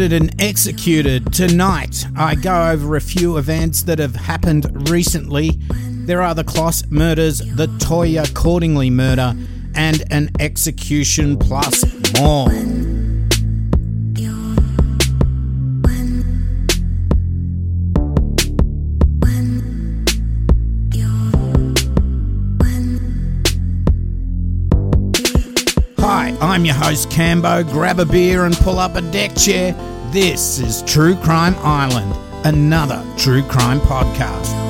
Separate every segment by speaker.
Speaker 1: and executed. Tonight, I go over a few events that have happened recently. There are the Closs murders, the Toyah Cordingley murder, and an execution plus more. I'm your host Cambo. Grab a beer and pull up a deck chair. This is True Crime Island, another true crime podcast.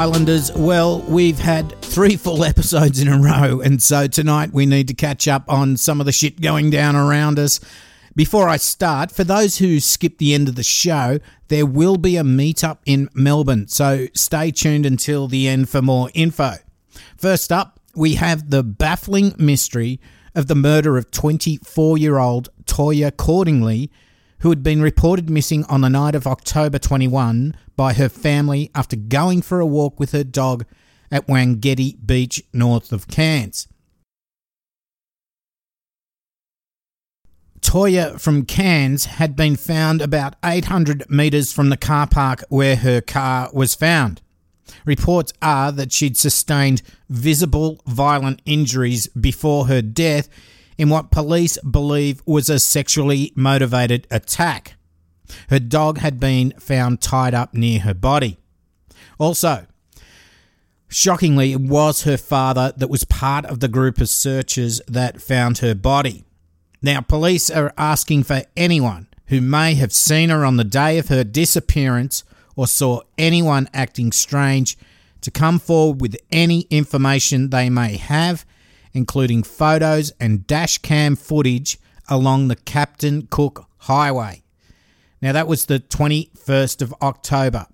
Speaker 1: Islanders. Well, we've had three full episodes in a row, and so tonight we need to catch up on some of the shit going down around us. Before I start, for those who skipped the end of the show, there will be a meetup in Melbourne, so stay tuned until the end for more info. First up, we have the baffling mystery of the murder of 24 year old Toyah Cordingley, who had been reported missing on the night of October 21 by her family after going for a walk with her dog at Wangetti Beach, north of Cairns. Toyah from Cairns had been found about 800 metres from the car park where her car was found. Reports are that she'd sustained visible violent injuries before her death in what police believe was a sexually motivated attack. Her dog had been found tied up near her body. Also, shockingly, it was her father that was part of the group of searchers that found her body. Now, police are asking for anyone who may have seen her on the day of her disappearance or saw anyone acting strange to come forward with any information they may have including photos and dash cam footage along the Captain Cook Highway. Now, that was the 21st of October.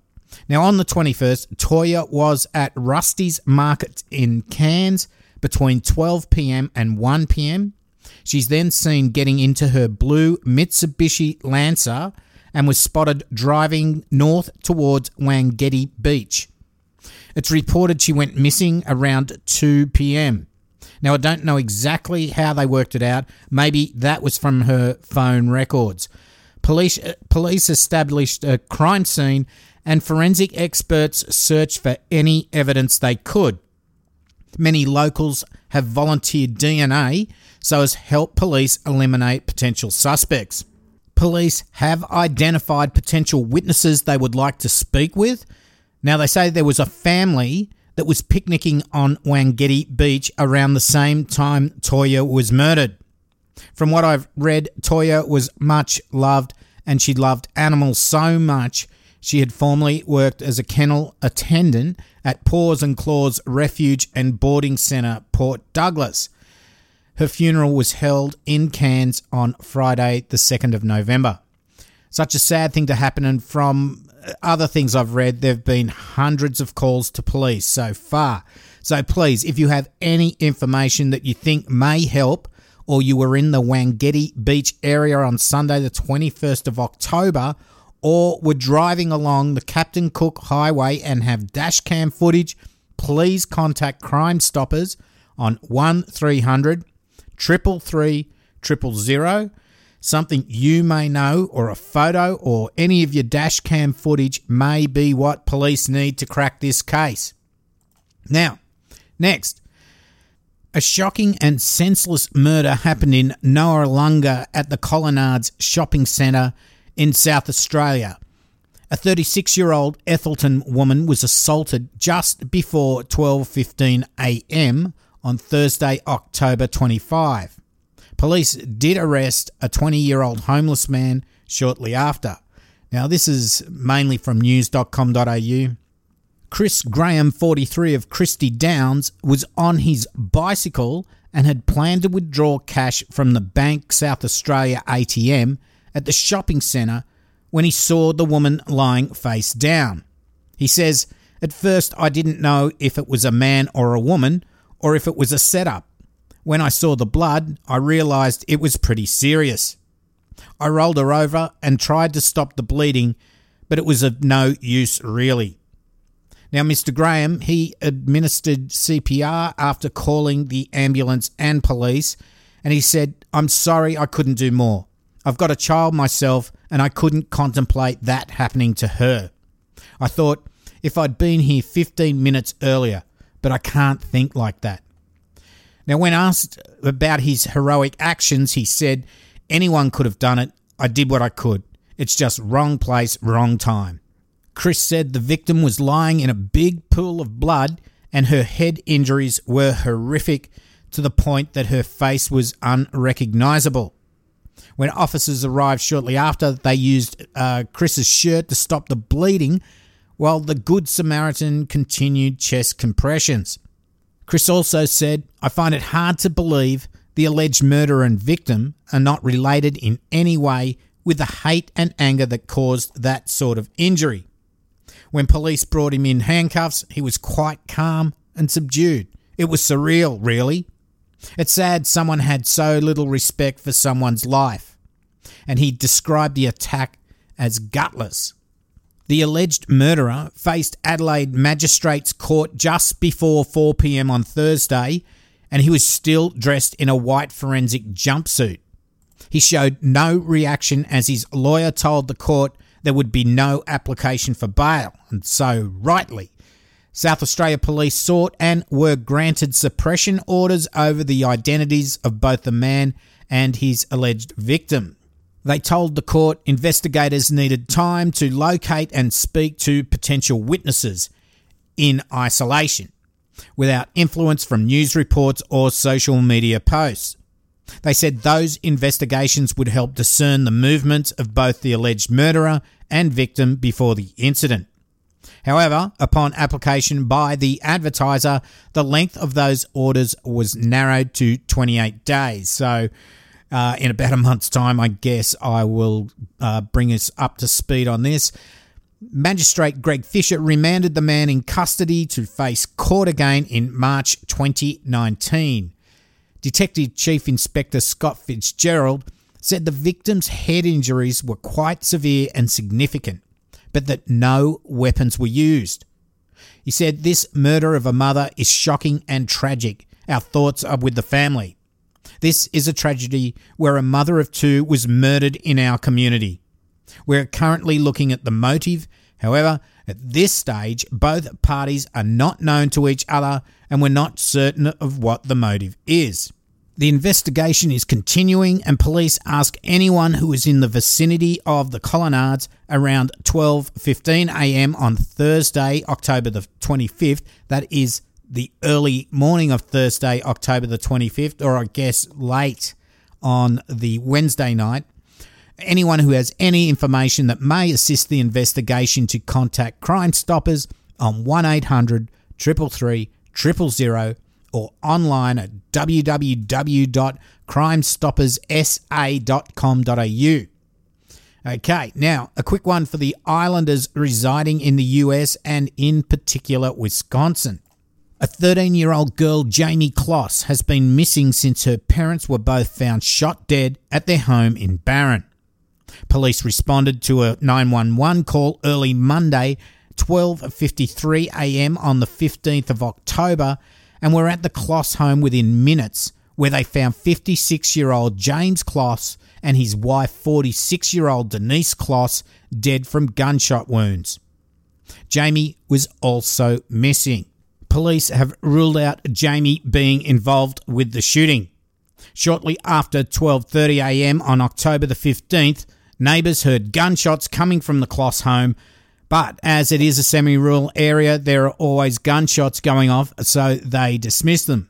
Speaker 1: Now, on the 21st, Toyah was at Rusty's Market in Cairns between 12 pm and 1 pm. She's then seen getting into her blue Mitsubishi Lancer and was spotted driving north towards Wangetti Beach. It's reported she went missing around 2 pm. Now, I don't know exactly how they worked it out. Maybe that was from her phone records. Police, uh, police established a crime scene and forensic experts searched for any evidence they could. Many locals have volunteered DNA so as help police eliminate potential suspects. Police have identified potential witnesses they would like to speak with. Now, they say there was a family that was picnicking on Wangetti Beach around the same time Toyah was murdered. From what I've read, Toyah was much loved and she loved animals so much she had formerly worked as a kennel attendant at Paws and Claws Refuge and Boarding Centre, Port Douglas. Her funeral was held in Cairns on Friday, the 2nd of November. Such a sad thing to happen, and from other things I've read, there have been hundreds of calls to police so far. So please, if you have any information that you think may help, or you were in the Wangetti Beach area on Sunday, the 21st of October, or were driving along the Captain Cook Highway and have dashcam footage, please contact Crime Stoppers on 1300 333 000 something you may know, or a photo, or any of your dash cam footage may be what police need to crack this case. Now, next. A shocking and senseless murder happened in Noarlunga at the Colonnades Shopping Centre in South Australia. A 36 year old Ethelton woman was assaulted just before 12:15 a.m. on Thursday, October 25. Police did arrest a 20 year old homeless man shortly after. Now, this is mainly from news.com.au. Chris Graham, 43 of Christie Downs, was on his bicycle and had planned to withdraw cash from the Bank South Australia ATM at the shopping centre when he saw the woman lying face down. He says, At first I didn't know if it was a man or a woman or if it was a setup. When I saw the blood, I realised it was pretty serious. I rolled her over and tried to stop the bleeding, but it was of no use really. Now, Mr. Graham, he administered CPR after calling the ambulance and police, and he said, I'm sorry I couldn't do more. I've got a child myself, and I couldn't contemplate that happening to her. I thought, if I'd been here 15 minutes earlier, but I can't think like that. Now, when asked about his heroic actions, he said, Anyone could have done it. I did what I could. It's just wrong place, wrong time. Chris said the victim was lying in a big pool of blood and her head injuries were horrific to the point that her face was unrecognizable. When officers arrived shortly after, they used uh, Chris's shirt to stop the bleeding, while the Good Samaritan continued chest compressions. Chris also said, I find it hard to believe the alleged murderer and victim are not related in any way with the hate and anger that caused that sort of injury. When police brought him in handcuffs, he was quite calm and subdued. It was surreal, really. It's sad someone had so little respect for someone's life. And he described the attack as gutless. The alleged murderer faced Adelaide Magistrates Court just before 4 pm on Thursday, and he was still dressed in a white forensic jumpsuit. He showed no reaction as his lawyer told the court there would be no application for bail, and so rightly. South Australia Police sought and were granted suppression orders over the identities of both the man and his alleged victim. They told the court investigators needed time to locate and speak to potential witnesses in isolation without influence from news reports or social media posts. They said those investigations would help discern the movements of both the alleged murderer and victim before the incident. However, upon application by the advertiser, the length of those orders was narrowed to 28 days. So, uh, in about a month's time, I guess I will uh, bring us up to speed on this. Magistrate Greg Fisher remanded the man in custody to face court again in March 2019. Detective Chief Inspector Scott Fitzgerald said the victim's head injuries were quite severe and significant, but that no weapons were used. He said this murder of a mother is shocking and tragic. Our thoughts are with the family. This is a tragedy where a mother of two was murdered in our community. We're currently looking at the motive. However, at this stage, both parties are not known to each other and we're not certain of what the motive is. The investigation is continuing, and police ask anyone who is in the vicinity of the colonnades around 12:15 a.m. on Thursday, October the 25th. That is the early morning of Thursday, October the 25th, or I guess late on the Wednesday night. Anyone who has any information that may assist the investigation to contact Crime Stoppers on 1800 333 000 or online at www.crimestoppersa.com.au. Okay, now a quick one for the Islanders residing in the US and in particular Wisconsin. A 13 year old girl, Jayme Closs, has been missing since her parents were both found shot dead at their home in Barron. Police responded to a 911 call early Monday, 12:53 a.m. on the 15th of October and were at the Closs home within minutes, where they found 56 year old James Closs and his wife, 46 year old Denise Closs, dead from gunshot wounds. Jayme was also missing. Police have ruled out Jayme being involved with the shooting. Shortly after 12:30 a.m. on October the 15th, neighbours heard gunshots coming from the Closs home but as it is a semi rural area, there are always gunshots going off, so they dismiss them.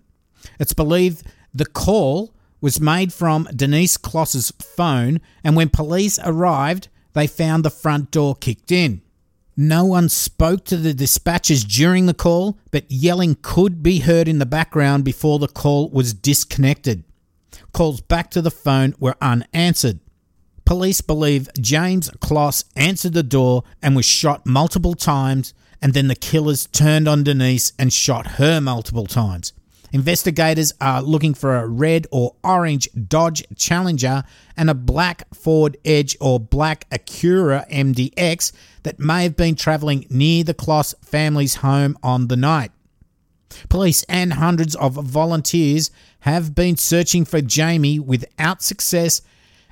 Speaker 1: It's believed the call was made from Denise Closs's phone, and when police arrived, they found the front door kicked in. No one spoke to the dispatchers during the call, but yelling could be heard in the background before the call was disconnected. Calls back to the phone were unanswered. Police believe James Closs answered the door and was shot multiple times, and then the killers turned on Denise and shot her multiple times. Investigators are looking for a red or orange Dodge Challenger and a black Ford Edge or black Acura MDX that may have been travelling near the Closs family's home on the night. Police and hundreds of volunteers have been searching for Jayme without success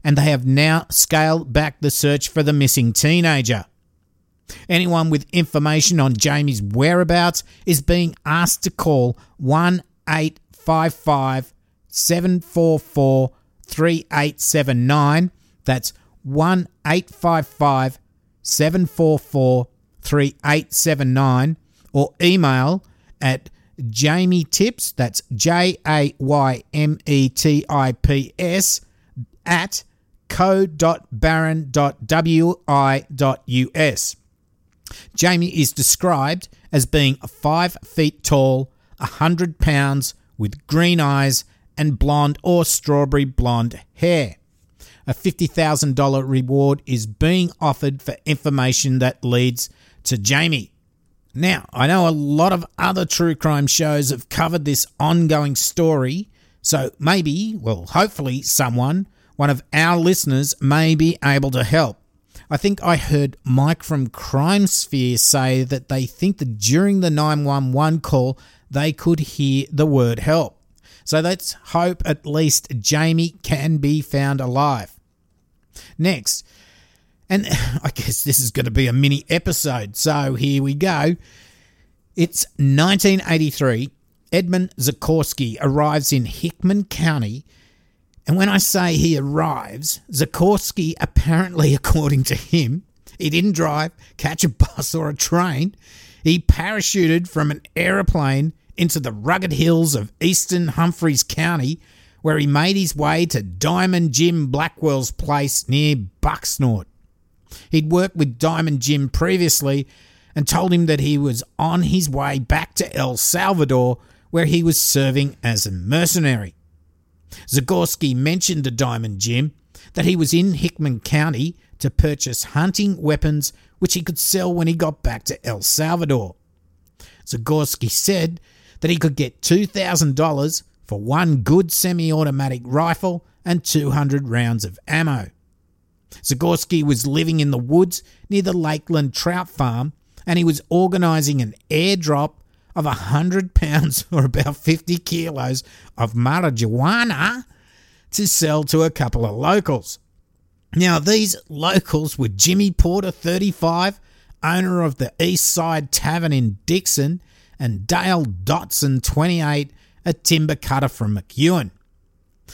Speaker 1: and they have now scaled back the search for the missing teenager. Anyone with information on Jayme's whereabouts is being asked to call 1 855 744 3879. That's 1 855 744 3879 or email at Jayme Tips, that's J A Y M E T I P S, at co.barron.wi.us. Jayme is described as being 5 feet tall, 100 pounds, with green eyes and blonde or strawberry blonde hair. A $50,000 reward is being offered for information that leads to Jayme. Now, I know a lot of other true crime shows have covered this ongoing story, so maybe, well, hopefully, someone one of our listeners may be able to help. I think I heard Mike from Crime Sphere say that they think that during the 911 call they could hear the word help. So let's hope at least Jayme can be found alive. Next, and I guess this is going to be a mini episode, so here we go. It's 1983. Edmund Zagorski arrives in Hickman County and when I say he arrives, Zagorski apparently, according to him, he didn't drive, catch a bus or a train. He parachuted from an aeroplane into the rugged hills of eastern Humphreys County, where he made his way to Diamond Jim Blackwell's place near Bucksnort. He'd worked with Diamond Jim previously and told him that he was on his way back to El Salvador, where he was serving as a mercenary. Zagorski mentioned to Diamond Jim that he was in Hickman County to purchase hunting weapons which he could sell when he got back to El Salvador. Zagorski said that he could get $2,000 for one good semi automatic rifle and 200 rounds of ammo. Zagorski was living in the woods near the Lakeland trout farm and he was organising an airdrop of 100 pounds or about 50 kilos of marijuana to sell to a couple of locals. Now, these locals were Jimmy Porter, 35, owner of the East Side Tavern in Dixon, and Dale Dotson, 28, a timber cutter from McEwen.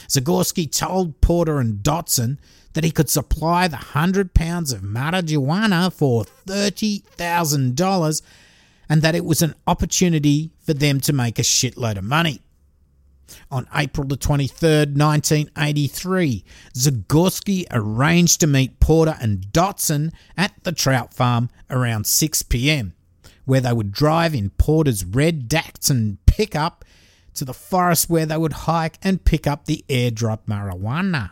Speaker 1: Zagorski told Porter and Dotson that he could supply the 100 pounds of marijuana for $30,000 and that it was an opportunity for them to make a shitload of money. On April the 23rd, 1983, Zagorski arranged to meet Porter and Dotson at the trout farm around 6 pm, where they would drive in Porter's red Datsun pickup to the forest where they would hike and pick up the airdrop marijuana.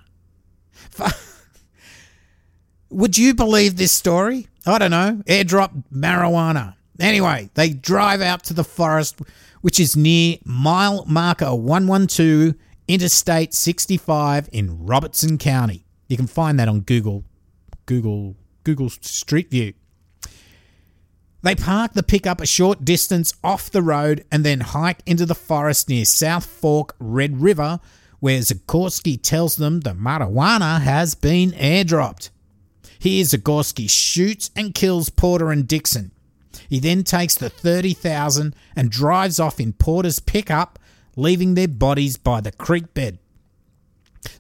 Speaker 1: would you believe this story? I don't know. Airdrop marijuana. Anyway, they drive out to the forest, which is near mile marker 112 Interstate 65 in Robertson County. You can find that on Google, Google, Google Street View. They park the pickup a short distance off the road and then hike into the forest near South Fork Red River, where Zagorski tells them the marijuana has been airdropped. Here, Zagorski shoots and kills Porter and Dixon. He then takes the 30,000 and drives off in Porter's pickup, leaving their bodies by the creek bed.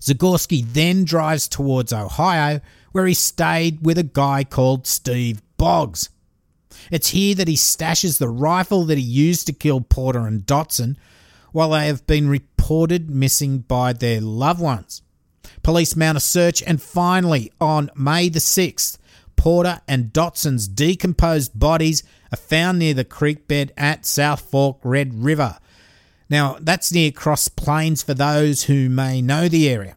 Speaker 1: Zagorski then drives towards Ohio, where he stayed with a guy called Steve Boggs. It's here that he stashes the rifle that he used to kill Porter and Dotson, while they have been reported missing by their loved ones. Police mount a search, and finally, on May the 6th, Porter and Dotson's decomposed bodies are found near the creek bed at South Fork Red River. Now, that's near Cross Plains for those who may know the area.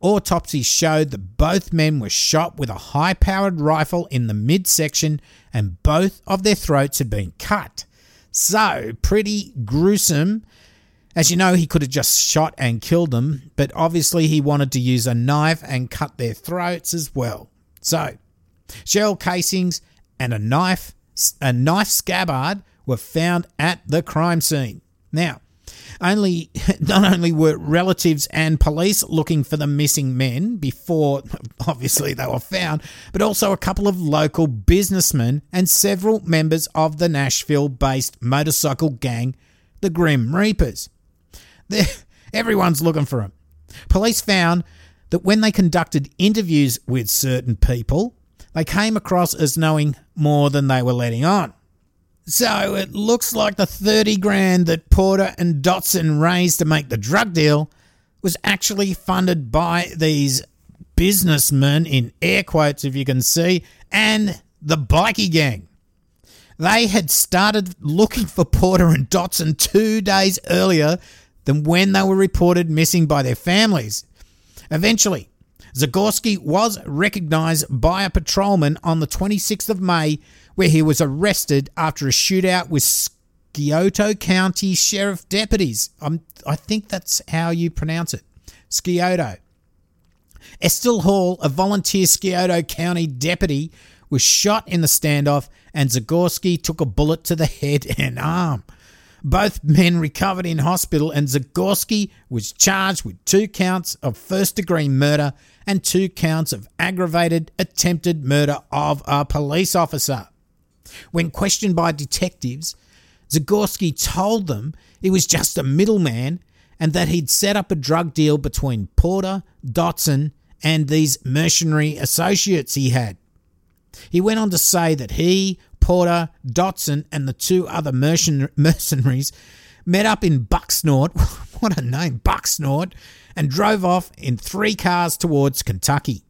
Speaker 1: autopsy showed that both men were shot with a high powered rifle in the midsection and both of their throats had been cut. So, pretty gruesome. As you know, he could have just shot and killed them, but obviously he wanted to use a knife and cut their throats as well. So, shell casings and a knife, a knife scabbard were found at the crime scene. Now, only not only were relatives and police looking for the missing men before obviously they were found, but also a couple of local businessmen and several members of the Nashville-based motorcycle gang, the Grim Reapers. They're, everyone's looking for them. Police found that when they conducted interviews with certain people, they came across as knowing more than they were letting on. So it looks like the 30 grand that Porter and Dotson raised to make the drug deal was actually funded by these businessmen, in air quotes if you can see, and the bikie gang. They had started looking for Porter and Dotson two days earlier than when they were reported missing by their families. Eventually, Zagorski was recognized by a patrolman on the 26th of May where he was arrested after a shootout with Scioto County Sheriff deputies. I'm, I think that's how you pronounce it. Scioto. Estill Hall, a volunteer Scioto County deputy, was shot in the standoff, and Zagorski took a bullet to the head and arm. Both men recovered in hospital, and Zagorski was charged with two counts of first degree murder and two counts of aggravated attempted murder of a police officer. When questioned by detectives, Zagorski told them he was just a middleman and that he'd set up a drug deal between Porter, Dotson, and these mercenary associates he had. He went on to say that he, Porter, Dotson, and the two other mercenaries met up in Bucksnort, what a name, Bucksnort, and drove off in three cars towards Kentucky.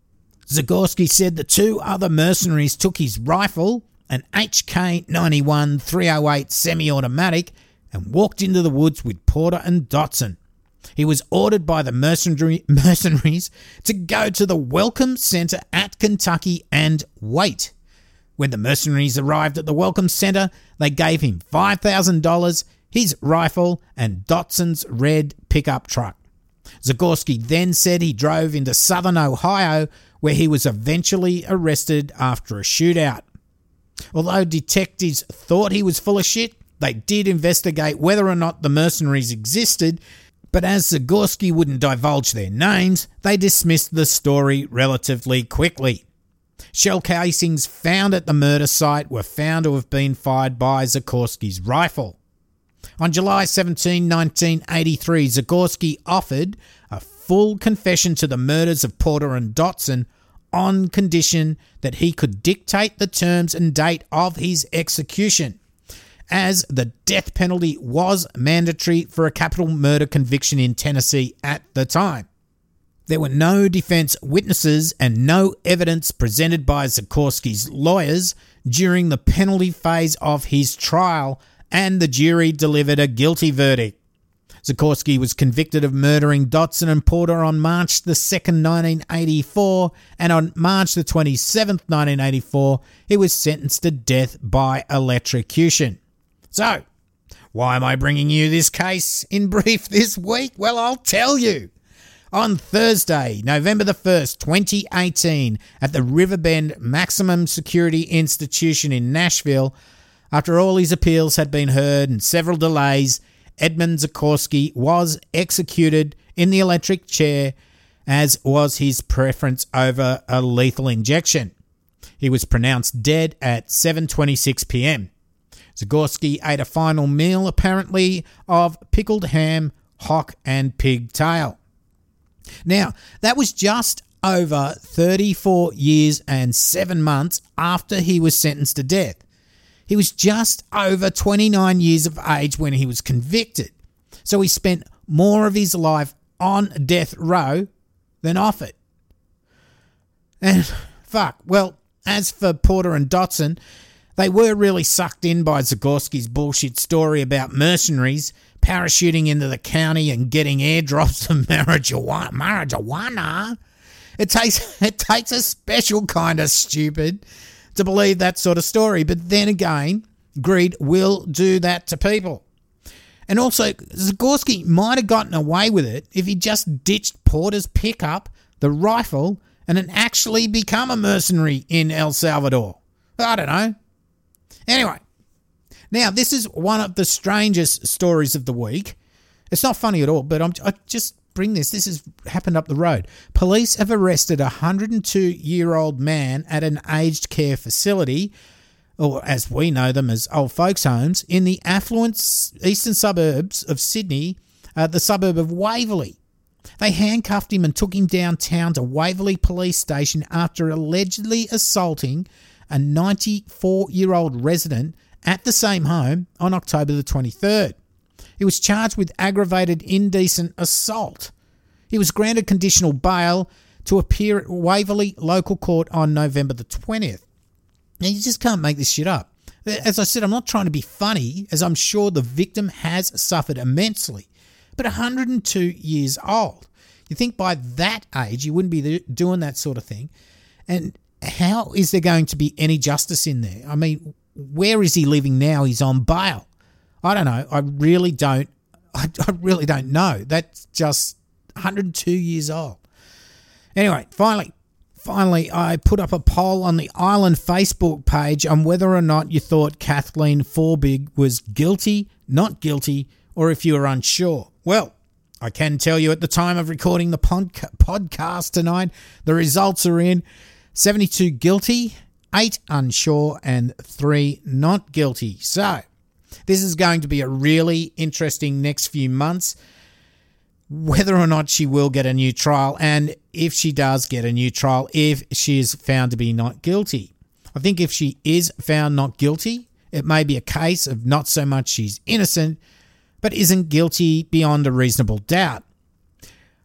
Speaker 1: Zagorski said the two other mercenaries took his rifle an HK 91 308 semi automatic, and walked into the woods with Porter and Dotson. He was ordered by the mercenary, mercenaries to go to the Welcome Center at Kentucky and wait. When the mercenaries arrived at the Welcome Center, they gave him $5,000, his rifle, and Dotson's red pickup truck. Zagorski then said he drove into southern Ohio, where he was eventually arrested after a shootout. Although detectives thought he was full of shit, they did investigate whether or not the mercenaries existed, but as Zagorski wouldn't divulge their names, they dismissed the story relatively quickly. Shell casings found at the murder site were found to have been fired by Zagorski's rifle. On July 17, 1983, Zagorski offered a full confession to the murders of Porter and Dotson on condition that he could dictate the terms and date of his execution, as the death penalty was mandatory for a capital murder conviction in Tennessee at the time. There were no defense witnesses and no evidence presented by Zagorski's lawyers during the penalty phase of his trial, and the jury delivered a guilty verdict. Zagorski was convicted of murdering Dotson and Porter on March the 2nd, 1984, and on March the 27th, 1984, he was sentenced to death by electrocution. So, why am I bringing you this case in brief this week? Well, I'll tell you. On Thursday, November the 1st, 2018, at the Riverbend Maximum Security Institution in Nashville, after all his appeals had been heard and several delays, Edmund Zagorski was executed in the electric chair, as was his preference over a lethal injection. He was pronounced dead at 7:26 p.m. Zagorski ate a final meal, apparently, of pickled ham, hock, and pig tail. Now, that was just over 34 years and 7 months after he was sentenced to death. He was just over 29 years of age when he was convicted. So he spent more of his life on death row than off it. And fuck, well, as for Porter and Dotson, They were really sucked in by Zagorski's bullshit story about mercenaries parachuting into the county and getting airdrops of marijuana. marijuana. It takes it takes a special kind of stupid to believe that sort of story. But then again, greed will do that to people. And also, Zagorski might have gotten away with it if he just ditched Porter's pickup, the rifle, and then actually become a mercenary in El Salvador. I don't know. Anyway, now this is one of the strangest stories of the week. It's not funny at all, but I'm I just bring this. This has happened up the road. Police have arrested a 102 year old man at an aged care facility or as we know them as old folks' homes, in the affluent eastern suburbs of Sydney, uh, the suburb of Waverley. They handcuffed him and took him downtown to Waverley Police Station after allegedly assaulting a 94 year old resident at the same home on October the 23rd. He was charged with aggravated indecent assault. He was granted conditional bail to appear at Waverley Local Court on November the 20th. Now, you just can't make this shit up. As I said, I'm not trying to be funny, as I'm sure the victim has suffered immensely. But 102 years old. You think by that age you wouldn't be doing that sort of thing. And how is there going to be any justice in there? I mean, where is he living now? He's on bail. I don't know. I really don't. I, I really don't know. That's just 102 years old. Anyway, finally, Finally, I put up a poll on the Island Facebook page on whether or not you thought Kathleen Folbig was guilty, not guilty, or if you were unsure. Well, I can tell you at the time of recording the podca- podcast tonight, the results are in 72 guilty, 8 unsure, and 3 not guilty. So, this is going to be a really interesting next few months whether or not she will get a new trial and if she does get a new trial, if she is found to be not guilty. I think if she is found not guilty, it may be a case of not so much she's innocent, but isn't guilty beyond a reasonable doubt.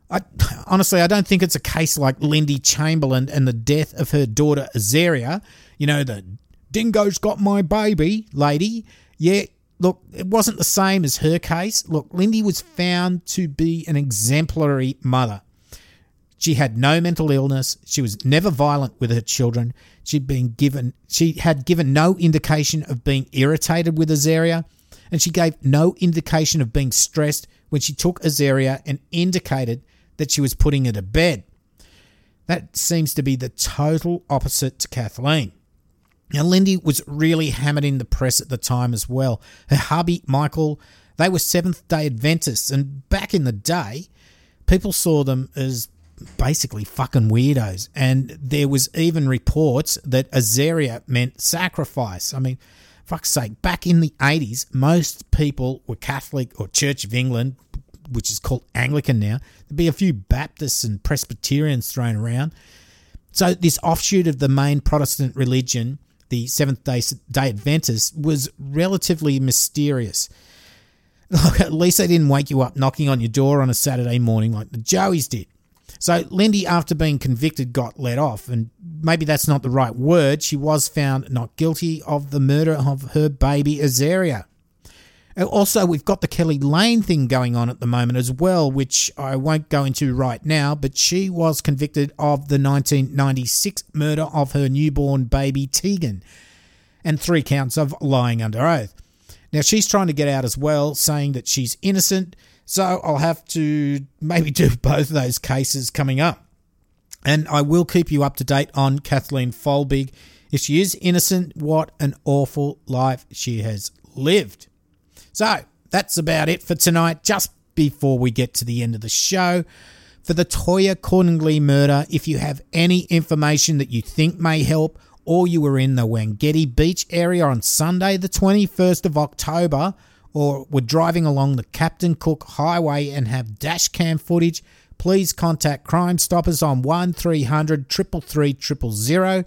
Speaker 1: I, honestly, I don't think it's a case like Lindy Chamberlain and the death of her daughter Azaria. You know, the dingo's got my baby lady. Yeah, look, it wasn't the same as her case. Look, Lindy was found to be an exemplary mother. She had no mental illness. She was never violent with her children. She'd been given she had given no indication of being irritated with Azaria, and she gave no indication of being stressed when she took Azaria and indicated that she was putting her to bed. That seems to be the total opposite to Kathleen. Now, Lindy was really hammered in the press at the time as well. Her hubby, Michael, they were Seventh day Adventists, and back in the day, people saw them as basically fucking weirdos. And there was even reports that Azaria meant sacrifice. I mean, fuck's sake, back in the 80s, most people were Catholic or Church of England, which is called Anglican now. There'd be a few Baptists and Presbyterians thrown around. So, this offshoot of the main Protestant religion the Seventh Day, Day Adventist was relatively mysterious. Look, at least they didn't wake you up knocking on your door on a Saturday morning like the Joeys did. So Lindy, after being convicted, got let off, and maybe that's not the right word. She was found not guilty of the murder of her baby Azaria. Uh, also, we've got the Keli Lane thing going on at the moment as well, which I won't go into right now, but she was convicted of the 1996 murder of her newborn baby Tegan and three counts of lying under oath. Now, she's trying to get out as well, saying that she's innocent, so I'll have to maybe do both of those cases coming up. And I will keep you up to date on Kathleen Folbig. If she is innocent, what an awful life she has lived. So that's about it for tonight. Just before we get to the end of the show, for the Toyah Cordingley murder, if you have any information that you think may help, or you were in the Wangetti Beach area on Sunday, the 21st of October, or were driving along the Captain Cook Highway and have dash cam footage, please contact Crime Stoppers on 1300 333 000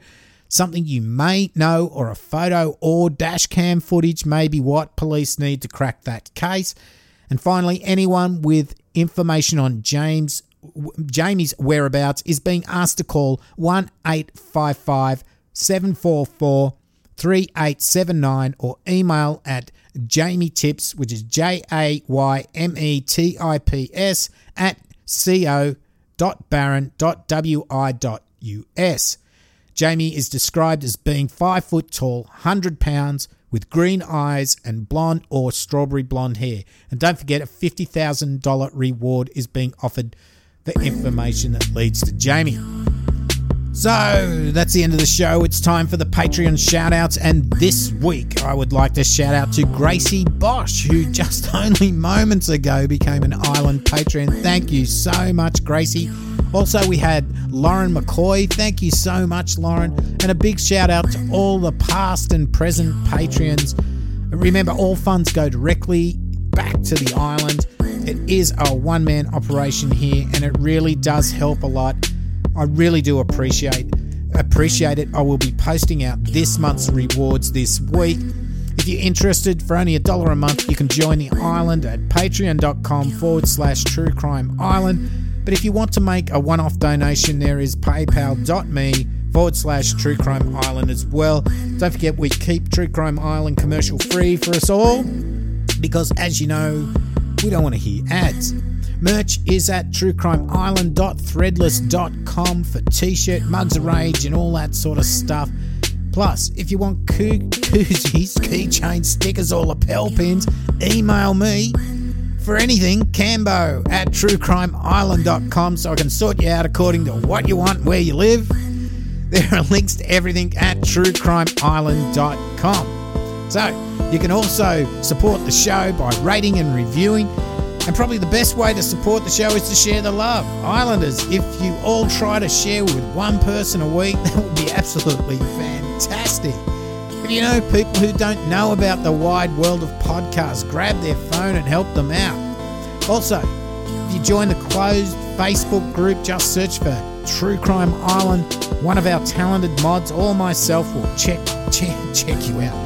Speaker 1: something you may know, or a photo or dash cam footage may be what police need to crack that case. And finally, anyone with information on James Jayme's whereabouts is being asked to call 1 855 744 3879 or email at Jayme Tips, which is J A Y M E T I P S, at co.barron.wi.us. Jayme is described as being 5 foot tall, 100 pounds, with green eyes and blonde or strawberry blonde hair. And don't forget, a $50,000 reward is being offered for information that leads to Jayme. So that's the end of the show. It's time for the Patreon shout outs. And this week, I would like to shout out to Gracie Bosch, who just only moments ago became an Island Patreon. Thank you so much, Gracie. Also, we had Lauren McCoy. Thank you so much, Lauren. And a big shout out to all the past and present Patreons. Remember, all funds go directly back to the island. It is a one man operation here, and it really does help a lot. I really do appreciate appreciate it. I will be posting out this month's rewards this week. If you're interested, for only a dollar a month, you can join the island at patreon.com forward slash true crime island. But if you want to make a one off donation, there is paypal.me forward slash True Crime Island as well. Don't forget, we keep True Crime Island commercial free for us all because, as you know, we don't want to hear ads. Merch is at truecrimeisland.threadless.com for t shirt, mugs of rage, and all that sort of stuff. Plus, if you want koo- koozies, keychains, stickers, or lapel pins, email me for anything, Cambo at truecrimeisland.com so I can sort you out according to what you want, where you live. There are links to everything at truecrimeisland.com. So you can also support the show by rating and reviewing. And probably the best way to support the show is to share the love. Islanders, if you all try to share with one person a week, that would be absolutely fantastic. If you know people who don't know about the wide world of podcasts, grab their phone and help them out. Also, if you join the closed Facebook group, just search for True Crime Island. One of our talented mods or myself will check check check you out.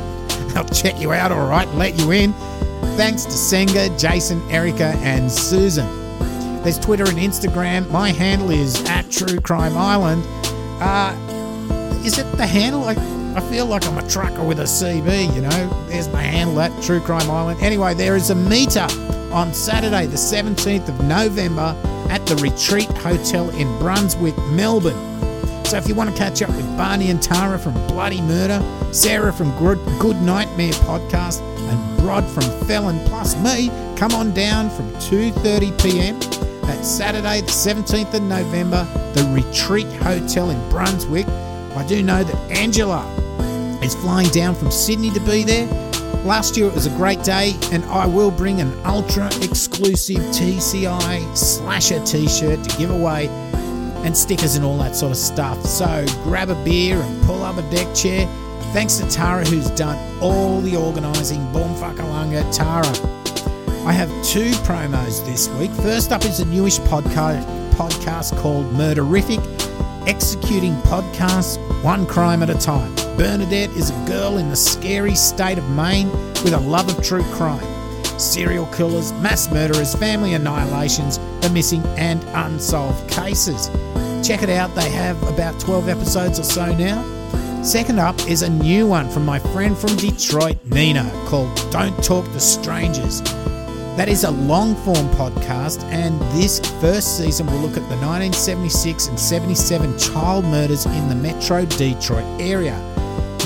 Speaker 1: I'll check you out, all right, let you in. Thanks to Senga, Jason, Erica, and Susan. There's Twitter and Instagram. My handle is at True Crime Island. Uh, is it the handle? I, I feel like I'm a trucker with a CB, you know. There's my handle at True Crime Island. Anyway, there is a meetup on Saturday, the 17th of November, at the Retreat Hotel in Brunswick, Melbourne. So if you want to catch up with Barney and Tara from Bloody Murder, Sarah from Good, Good Nightmare Podcast, and Brod from Felon, plus me, come on down from 2:30 p.m. That's Saturday, the 17th of November, the Retreat Hotel in Brunswick. I do know that Angela is flying down from Sydney to be there. Last year it was a great day, and I will bring an ultra exclusive TCI slasher t shirt to give away and stickers and all that sort of stuff. So grab a beer and pull up a deck chair. Thanks to Tara, who's done all the organising. Boomfuckalunga, Tara. I have two promos this week. First up is a newish podcast podcast called Murderific, executing podcasts one crime at a time. Bernadette is a girl in the scary state of Maine with a love of true crime. Serial killers, mass murderers, family annihilations, the missing and unsolved cases. Check it out, they have about 12 episodes or so now. Second up is a new one from my friend from Detroit, Nina, called Don't Talk to Strangers. That is a long form podcast, and this first season will look at the 1976 and 77 child murders in the Metro Detroit area.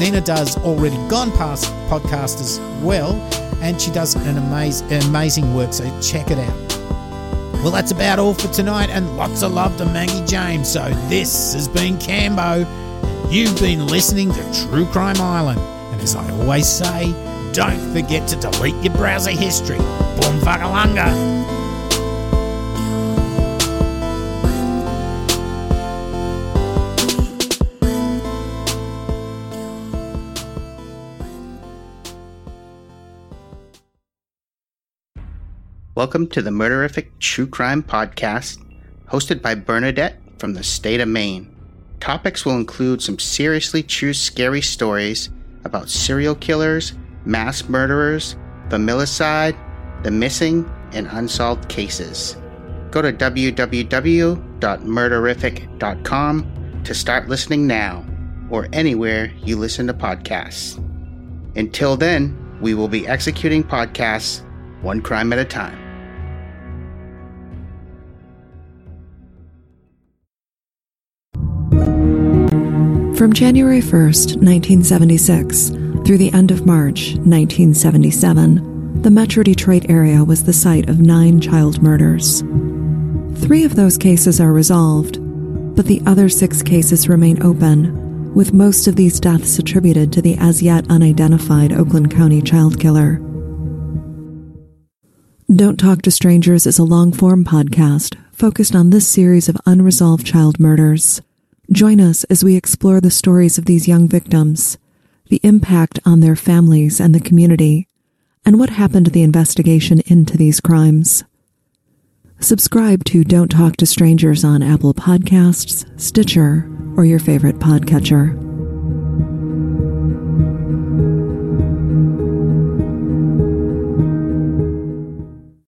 Speaker 1: Nina does Already Gone Past podcast as well, and she does an amazing, amazing work, so check it out. Well, that's about all for tonight, and lots of love to Maggie James. So, this has been Cambo. You've been listening to True Crime Island, and as I always say, don't forget to delete your browser history. Boom fuckalunga!
Speaker 2: Welcome to the Murderific True Crime Podcast, hosted by Bernadette from the state of Maine. Topics will include some seriously true scary stories about serial killers, mass murderers, familicide, the missing, and unsolved cases. Go to www.murderific.com to start listening now. or anywhere you listen to podcasts. Until then, we will be executing podcasts one crime at a time.
Speaker 3: From January 1st, 1976, through the end of March, 1977, the Metro Detroit area was the site of nine child murders. Three of those cases are resolved, but the other six cases remain open, with most of these deaths attributed to the as yet unidentified Oakland County child killer. Don't Talk to Strangers is a long form podcast focused on this series of unresolved child murders. Join us as we explore the stories of these young victims, the impact on their families and the community, and what happened to the investigation into these crimes. Subscribe to Don't Talk to Strangers on Apple Podcasts, Stitcher, or your favorite podcatcher.